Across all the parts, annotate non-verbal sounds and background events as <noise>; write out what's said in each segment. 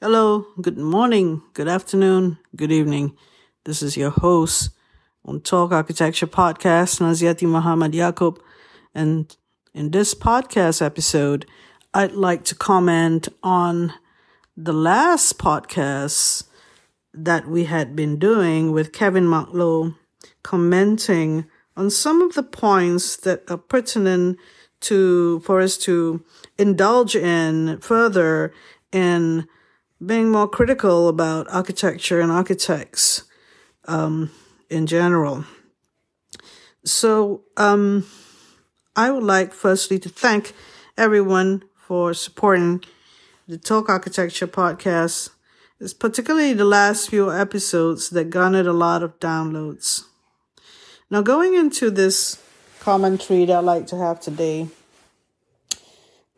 Hello, good morning, good afternoon, good evening. This is your host on Talk Architecture Podcast, Naziati Muhammad Yaakob. And in this podcast episode, I'd like to comment on the last podcast that we had been doing with Kevin Marklow, commenting on some of the points that are pertinent to for us to indulge in further in being more critical about architecture and architects um, in general. So, um, I would like firstly to thank everyone for supporting the Talk Architecture podcast. It's particularly the last few episodes that garnered a lot of downloads. Now, going into this commentary that I'd like to have today,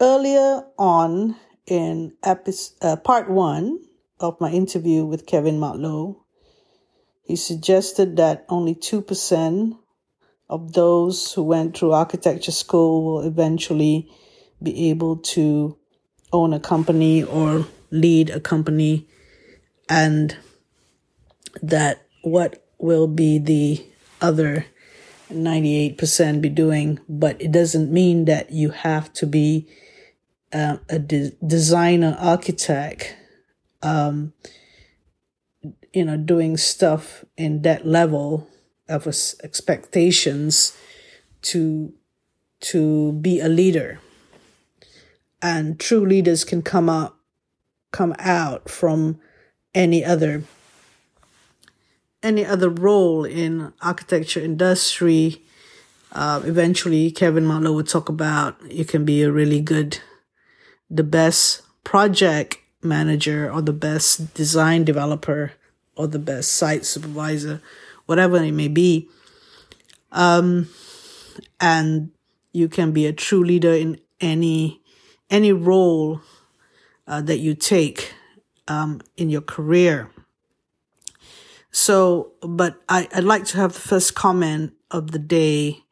earlier on in episode, uh, part one of my interview with Kevin Matlow, he suggested that only 2% of those who went through architecture school will eventually be able to own a company or lead a company, and that what will be the other 98% be doing, but it doesn't mean that you have to be uh, a de- designer architect um, you know doing stuff in that level of expectations to to be a leader. And true leaders can come up come out from any other any other role in architecture industry. Uh, eventually kevin marklow would talk about you can be a really good the best project manager or the best design developer or the best site supervisor, whatever it may be. Um, and you can be a true leader in any, any role uh, that you take, um, in your career. So, but I, I'd like to have the first comment of the day,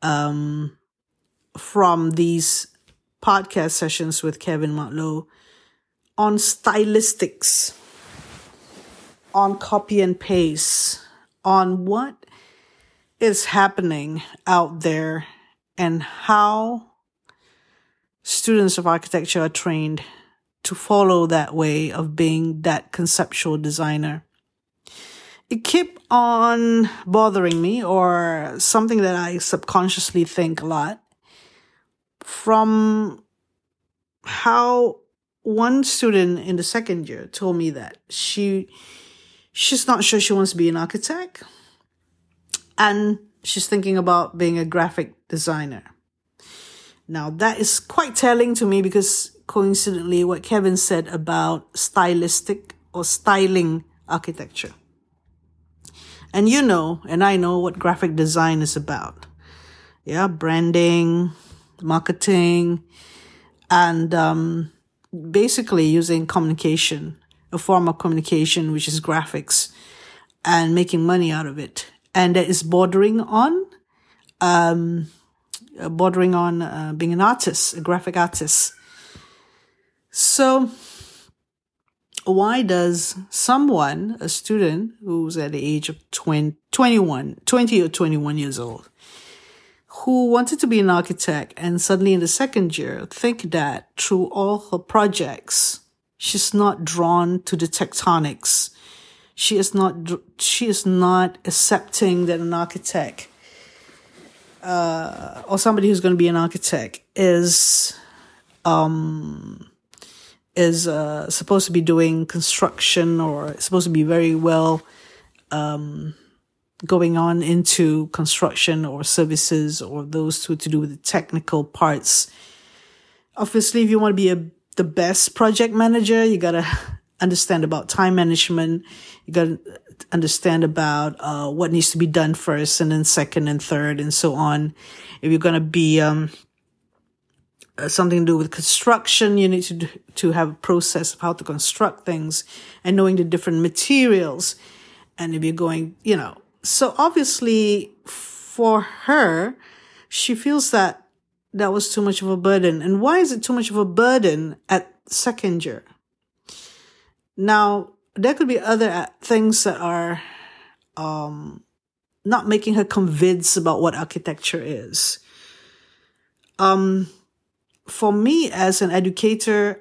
um, from these podcast sessions with Kevin Marklow on stylistics, on copy and paste, on what is happening out there and how students of architecture are trained to follow that way of being that conceptual designer. It kept on bothering me or something that I subconsciously think a lot from how one student in the second year told me that she she's not sure she wants to be an architect and she's thinking about being a graphic designer. Now that is quite telling to me because coincidentally what Kevin said about stylistic or styling architecture. And you know, and I know what graphic design is about. Yeah, branding, marketing, and um, basically using communication, a form of communication which is graphics, and making money out of it. And that is bordering on, um, bordering on uh, being an artist, a graphic artist. So, why does someone, a student who's at the age of 20, 21, 20 or 21 years old, who wanted to be an architect and suddenly in the second year think that through all her projects, she's not drawn to the tectonics. She is not, she is not accepting that an architect, uh, or somebody who's going to be an architect is, um, is, uh, supposed to be doing construction or supposed to be very well, um, going on into construction or services or those two to do with the technical parts. Obviously, if you want to be a, the best project manager, you got to <laughs> understand about time management. You got to understand about uh, what needs to be done first and then second and third and so on. If you're to be um, uh, something to do with construction, you need to to have a process of how to construct things and knowing the different materials. And if you're going, you know, so obviously for her, she feels that that was too much of a burden. And why is it too much of a burden at second year? Now, there could be other uh, things that are um, not making her convinced about what architecture is. Um, for me, as an educator,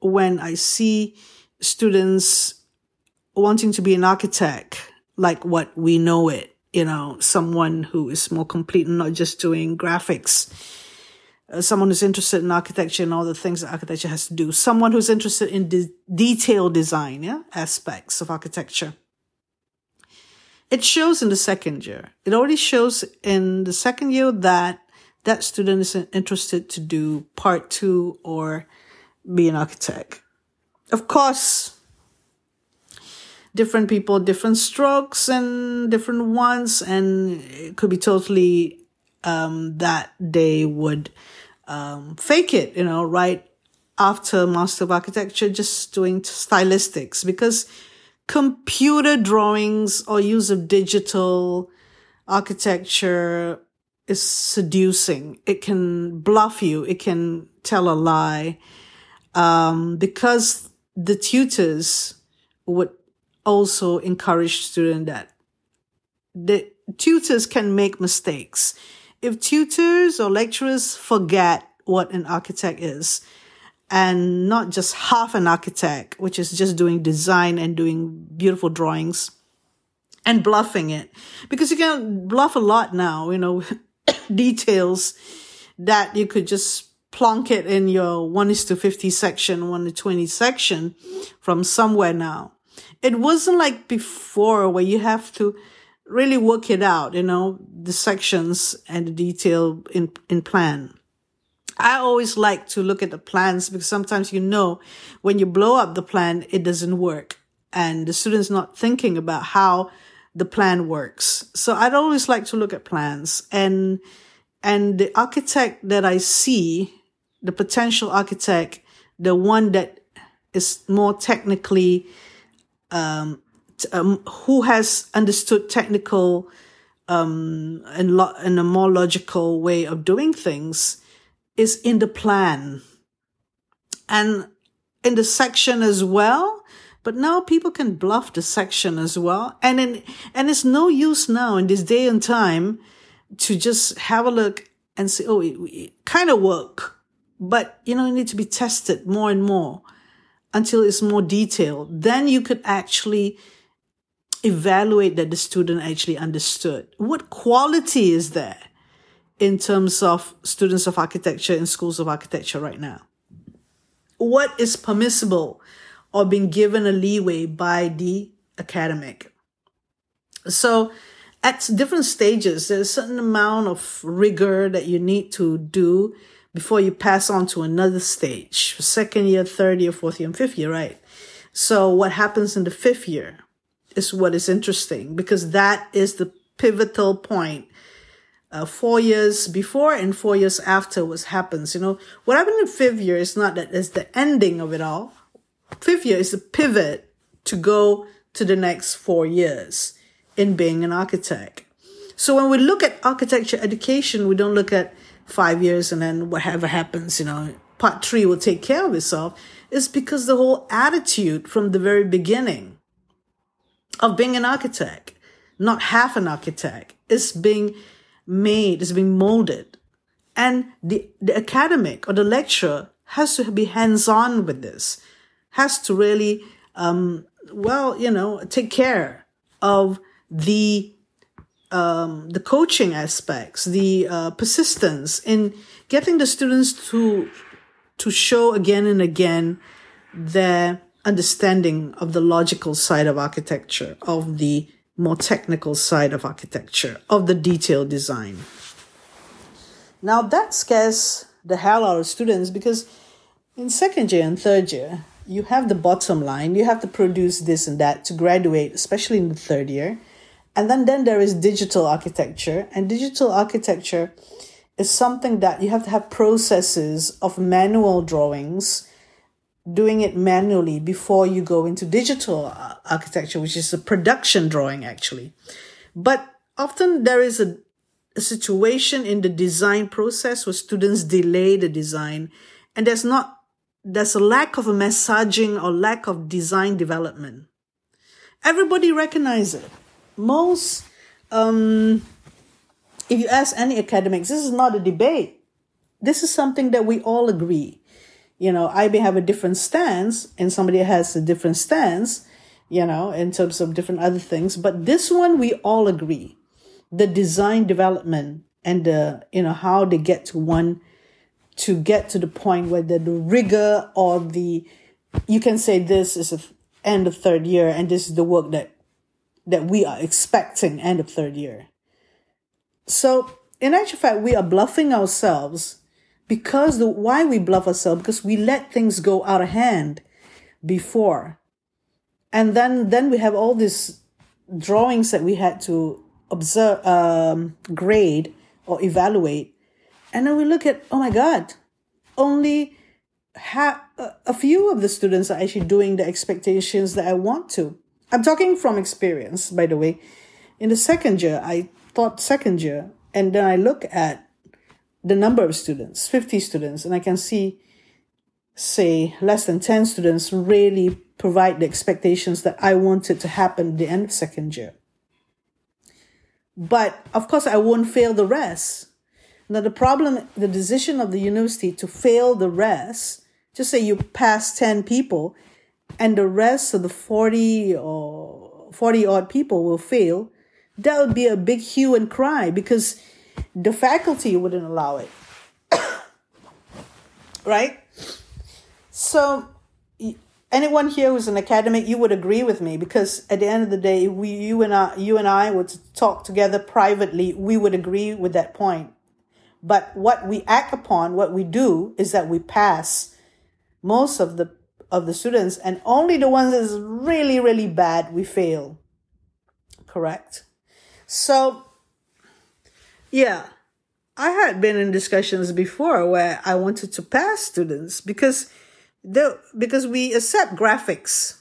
when I see students wanting to be an architect, like what we know it, you know, someone who is more complete and not just doing graphics, uh, someone who's interested in architecture and all the things that architecture has to do, someone who's interested in de- detail design, yeah, aspects of architecture. It shows in the second year. It already shows in the second year that that student is interested to do part two or be an architect. Of course, different people, different strokes and different ones, and it could be totally um, that they would um, fake it, you know, right after Master of Architecture, just doing stylistics because computer drawings or use of digital architecture is seducing. It can bluff you. It can tell a lie. Um, because the tutors would also encourage students that the tutors can make mistakes. If tutors or lecturers forget what an architect is, and not just half an architect, which is just doing design and doing beautiful drawings and bluffing it, because you can bluff a lot now, you know, <coughs> details that you could just plonk it in your 1 is to 50 section, 1 to 20 section from somewhere now. It wasn't like before where you have to really work it out, you know, the sections and the detail in, in plan. I always like to look at the plans because sometimes you know when you blow up the plan, it doesn't work and the student's not thinking about how the plan works. So I'd always like to look at plans and, and the architect that I see, the potential architect, the one that is more technically, um, um who has understood technical, um, and, lo- a more logical way of doing things is in the plan and in the section as well but now people can bluff the section as well. And in, and it's no use now in this day and time to just have a look and say, oh, it, it kind of work. But, you know, it need to be tested more and more until it's more detailed. Then you could actually evaluate that the student actually understood. What quality is there in terms of students of architecture in schools of architecture right now? What is permissible? or being given a leeway by the academic. So at different stages, there's a certain amount of rigor that you need to do before you pass on to another stage, second year, third year, fourth year, and fifth year, right? So what happens in the fifth year is what is interesting because that is the pivotal point. Uh, four years before and four years after what happens. You know, what happened in fifth year is not that it's the ending of it all fifth year is a pivot to go to the next four years in being an architect. So when we look at architecture education, we don't look at five years and then whatever happens, you know, part three will take care of itself. It's because the whole attitude from the very beginning of being an architect, not half an architect, is being made, is being molded. And the, the academic or the lecturer has to be hands on with this has to really, um, well, you know, take care of the um, the coaching aspects, the uh, persistence in getting the students to to show again and again their understanding of the logical side of architecture, of the more technical side of architecture, of the detailed design. Now that scares the hell out of students because in second year and third year, you have the bottom line, you have to produce this and that to graduate, especially in the third year. And then, then there is digital architecture. And digital architecture is something that you have to have processes of manual drawings, doing it manually before you go into digital architecture, which is a production drawing actually. But often there is a, a situation in the design process where students delay the design and there's not there's a lack of a messaging or lack of design development. Everybody recognizes it. Most, um, if you ask any academics, this is not a debate. This is something that we all agree. You know, I may have a different stance and somebody has a different stance, you know, in terms of different other things. But this one, we all agree. The design development and the, you know, how they get to one to get to the point where the, the rigor or the you can say this is a end of third year and this is the work that that we are expecting end of third year. So in actual fact we are bluffing ourselves because the why we bluff ourselves because we let things go out of hand before. And then then we have all these drawings that we had to observe um, grade or evaluate. And then we look at, oh my God, only ha- a few of the students are actually doing the expectations that I want to. I'm talking from experience, by the way. In the second year, I taught second year, and then I look at the number of students, 50 students, and I can see, say, less than 10 students really provide the expectations that I wanted to happen at the end of second year. But of course, I won't fail the rest now, the problem, the decision of the university to fail the rest, just say you pass 10 people and the rest of the 40 or 40 odd people will fail, that would be a big hue and cry because the faculty wouldn't allow it. <coughs> right? So, anyone here who's an academic, you would agree with me because at the end of the day, we, you and I, you and I would talk together privately. We would agree with that point. But what we act upon, what we do is that we pass most of the of the students and only the ones that's really, really bad, we fail. Correct? So yeah, I had been in discussions before where I wanted to pass students because the because we accept graphics.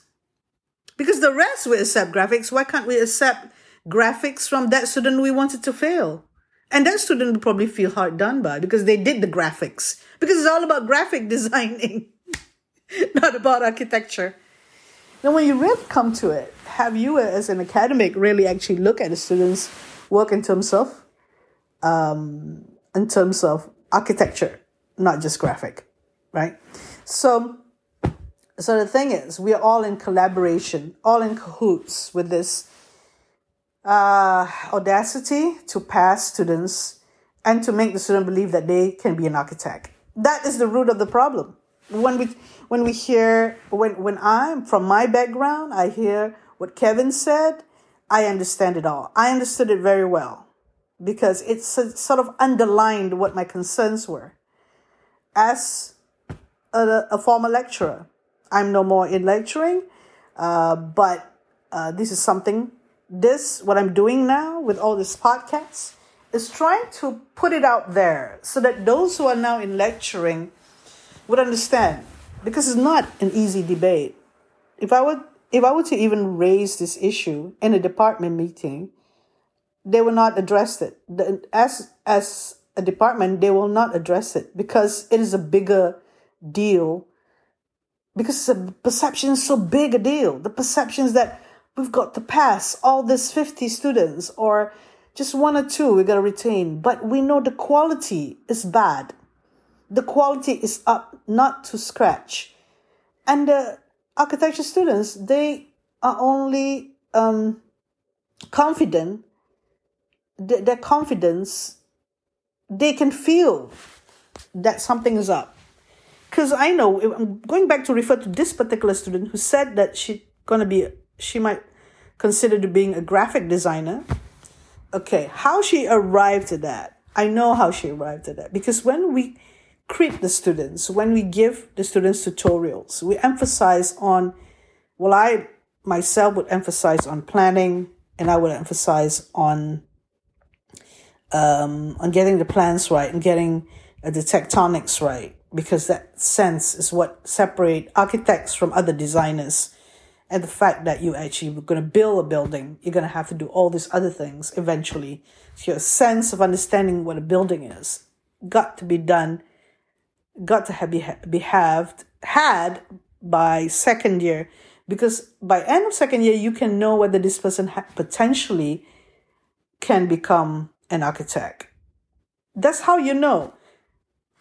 Because the rest we accept graphics, why can't we accept graphics from that student we wanted to fail? And that student would probably feel hard done by because they did the graphics. Because it's all about graphic <laughs> designing, <laughs> not about architecture. Now, when you really come to it, have you as an academic really actually look at the students' work in terms of, um, in terms of architecture, not just graphic, right? So, so the thing is, we are all in collaboration, all in cahoots with this uh, audacity to pass students and to make the student believe that they can be an architect. That is the root of the problem. When we when we hear when when I'm from my background, I hear what Kevin said. I understand it all. I understood it very well because it's sort of underlined what my concerns were. As a, a former lecturer, I'm no more in lecturing, uh, but uh, this is something this, what I'm doing now with all these podcasts, is trying to put it out there so that those who are now in lecturing would understand. Because it's not an easy debate. If I would if I were to even raise this issue in a department meeting, they will not address it. As as a department, they will not address it because it is a bigger deal. Because the perception is so big a deal. The perception is that we've got to pass all these 50 students or just one or two we're going to retain but we know the quality is bad the quality is up not to scratch. And the architecture students they are only um, confident their confidence they can feel that something is up. Because i know i'm going back to refer to this particular student who said that she's going to be she might consider to being a graphic designer. Okay, how she arrived at that, I know how she arrived at that. Because when we create the students, when we give the students tutorials, we emphasize on, well, I myself would emphasize on planning and I would emphasize on um, on getting the plans right and getting uh, the tectonics right because that sense is what separate architects from other designers and the fact that you actually going to build a building, you're going to have to do all these other things eventually. So your sense of understanding what a building is got to be done got to have, be, be have, had by second year. Because by end of second year you can know whether this person ha- potentially can become an architect. That's how you know.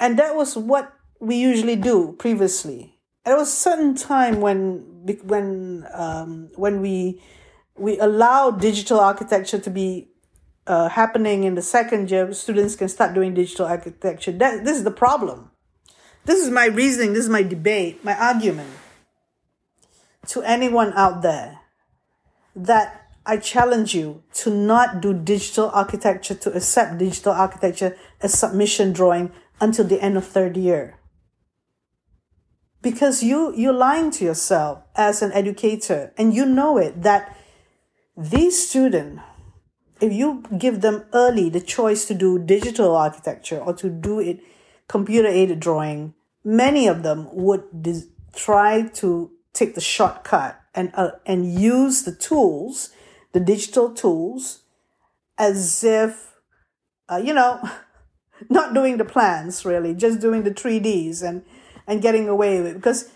And that was what we usually do previously. There was a certain time when when um, when we we allow digital architecture to be uh, happening in the second year. Students can start doing digital architecture. That this is the problem this is my reasoning this is my debate my argument to anyone out there that I challenge you to not do digital architecture, to accept digital architecture as submission drawing until the end of third year. Because you, you're lying to yourself as an educator and you know it that these students, if you give them early the choice to do digital architecture or to do it computer aided drawing, many of them would try to take the shortcut and uh, and use the tools, the digital tools, as if uh, you know, <laughs> not doing the plans really, just doing the 3Ds and and getting away with it because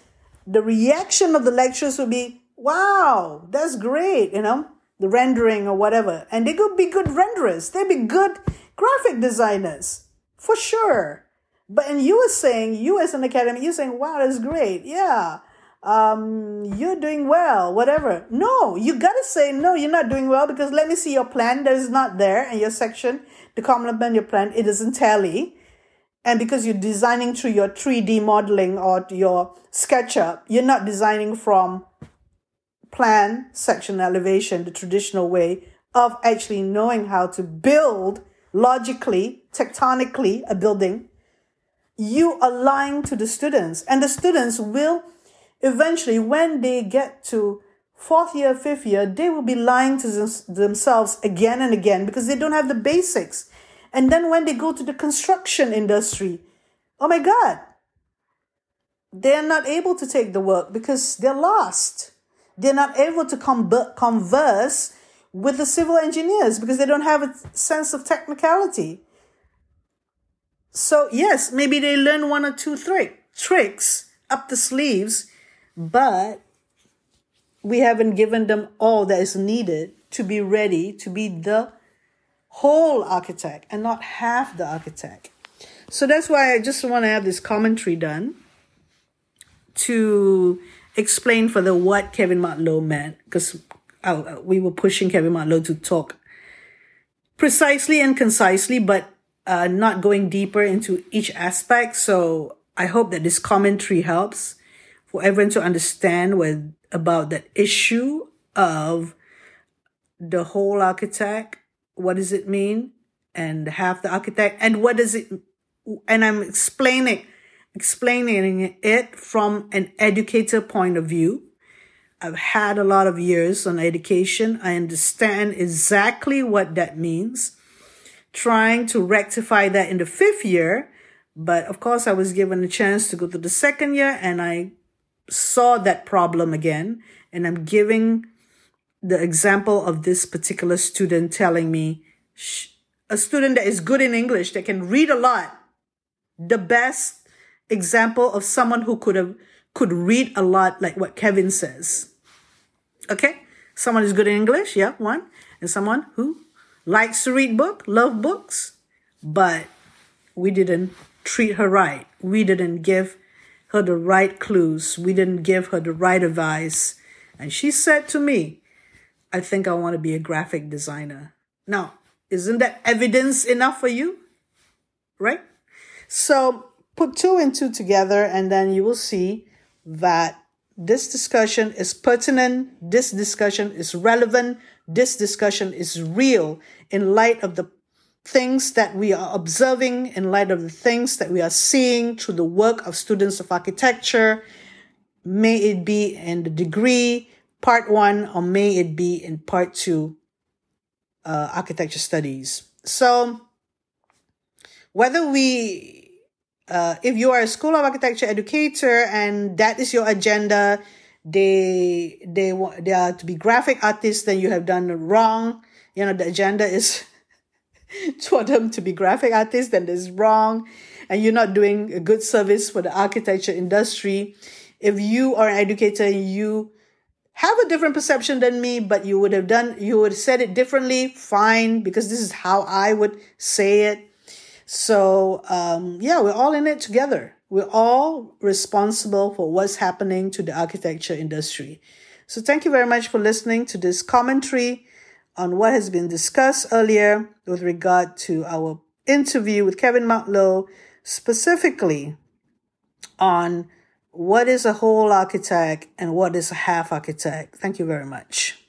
the reaction of the lecturers would be, "Wow, that's great," you know, the rendering or whatever, and they could be good renderers. They'd be good graphic designers for sure. But and you were saying, you as an academy, you're saying, "Wow, that's great, yeah." um, you're doing well, whatever. No, you gotta say, no, you're not doing well because let me see your plan that is not there in your section to complement your plan. It doesn't tally. And because you're designing through your 3D modeling or your SketchUp, you're not designing from plan, section, elevation, the traditional way of actually knowing how to build logically, tectonically a building. You align to the students and the students will eventually, when they get to fourth year, fifth year, they will be lying to themselves again and again because they don't have the basics. And then when they go to the construction industry, oh my God, they're not able to take the work because they're lost. They're not able to com- converse with the civil engineers because they don't have a sense of technicality. So, yes, maybe they learn one or two trick, tricks up the sleeves but we haven't given them all that is needed to be ready to be the whole architect and not half the architect. So that's why I just want to have this commentary done to explain for the what Kevin Martlow meant because uh, we were pushing Kevin Martlow to talk precisely and concisely, but uh, not going deeper into each aspect. So I hope that this commentary helps for everyone to understand with about that issue of the whole architect. What does it mean? And half the architect. And what does it, and I'm explaining, explaining it from an educator point of view. I've had a lot of years on education. I understand exactly what that means. Trying to rectify that in the fifth year. But of course, I was given a chance to go to the second year and I saw that problem again. And I'm giving the example of this particular student telling me, a student that is good in English, that can read a lot, the best example of someone who could have, could read a lot, like what Kevin says. Okay? Someone is good in English, yeah, one. And someone who likes to read book, love books, but we didn't treat her right. We didn't give her the right clues. We didn't give her the right advice. And she said to me, I think I want to be a graphic designer. Now, isn't that evidence enough for you? Right? So put two and two together, and then you will see that this discussion is pertinent, this discussion is relevant, this discussion is real in light of the things that we are observing in light of the things that we are seeing through the work of students of architecture, may it be in the degree part one or may it be in part two uh, architecture studies. So whether we, uh, if you are a school of architecture educator and that is your agenda, they they want they are to be graphic artists, then you have done wrong. You know the agenda is <laughs> for them to be graphic artists, then it's wrong. and you're not doing a good service for the architecture industry. If you are an educator, you have a different perception than me, but you would have done, you would have said it differently. Fine, because this is how I would say it. So, um, yeah, we're all in it together. We're all responsible for what's happening to the architecture industry. So thank you very much for listening to this commentary on what has been discussed earlier with regard to our interview with Kevin Martlow, specifically on what is a whole architect and what is a half architect. Thank you very much.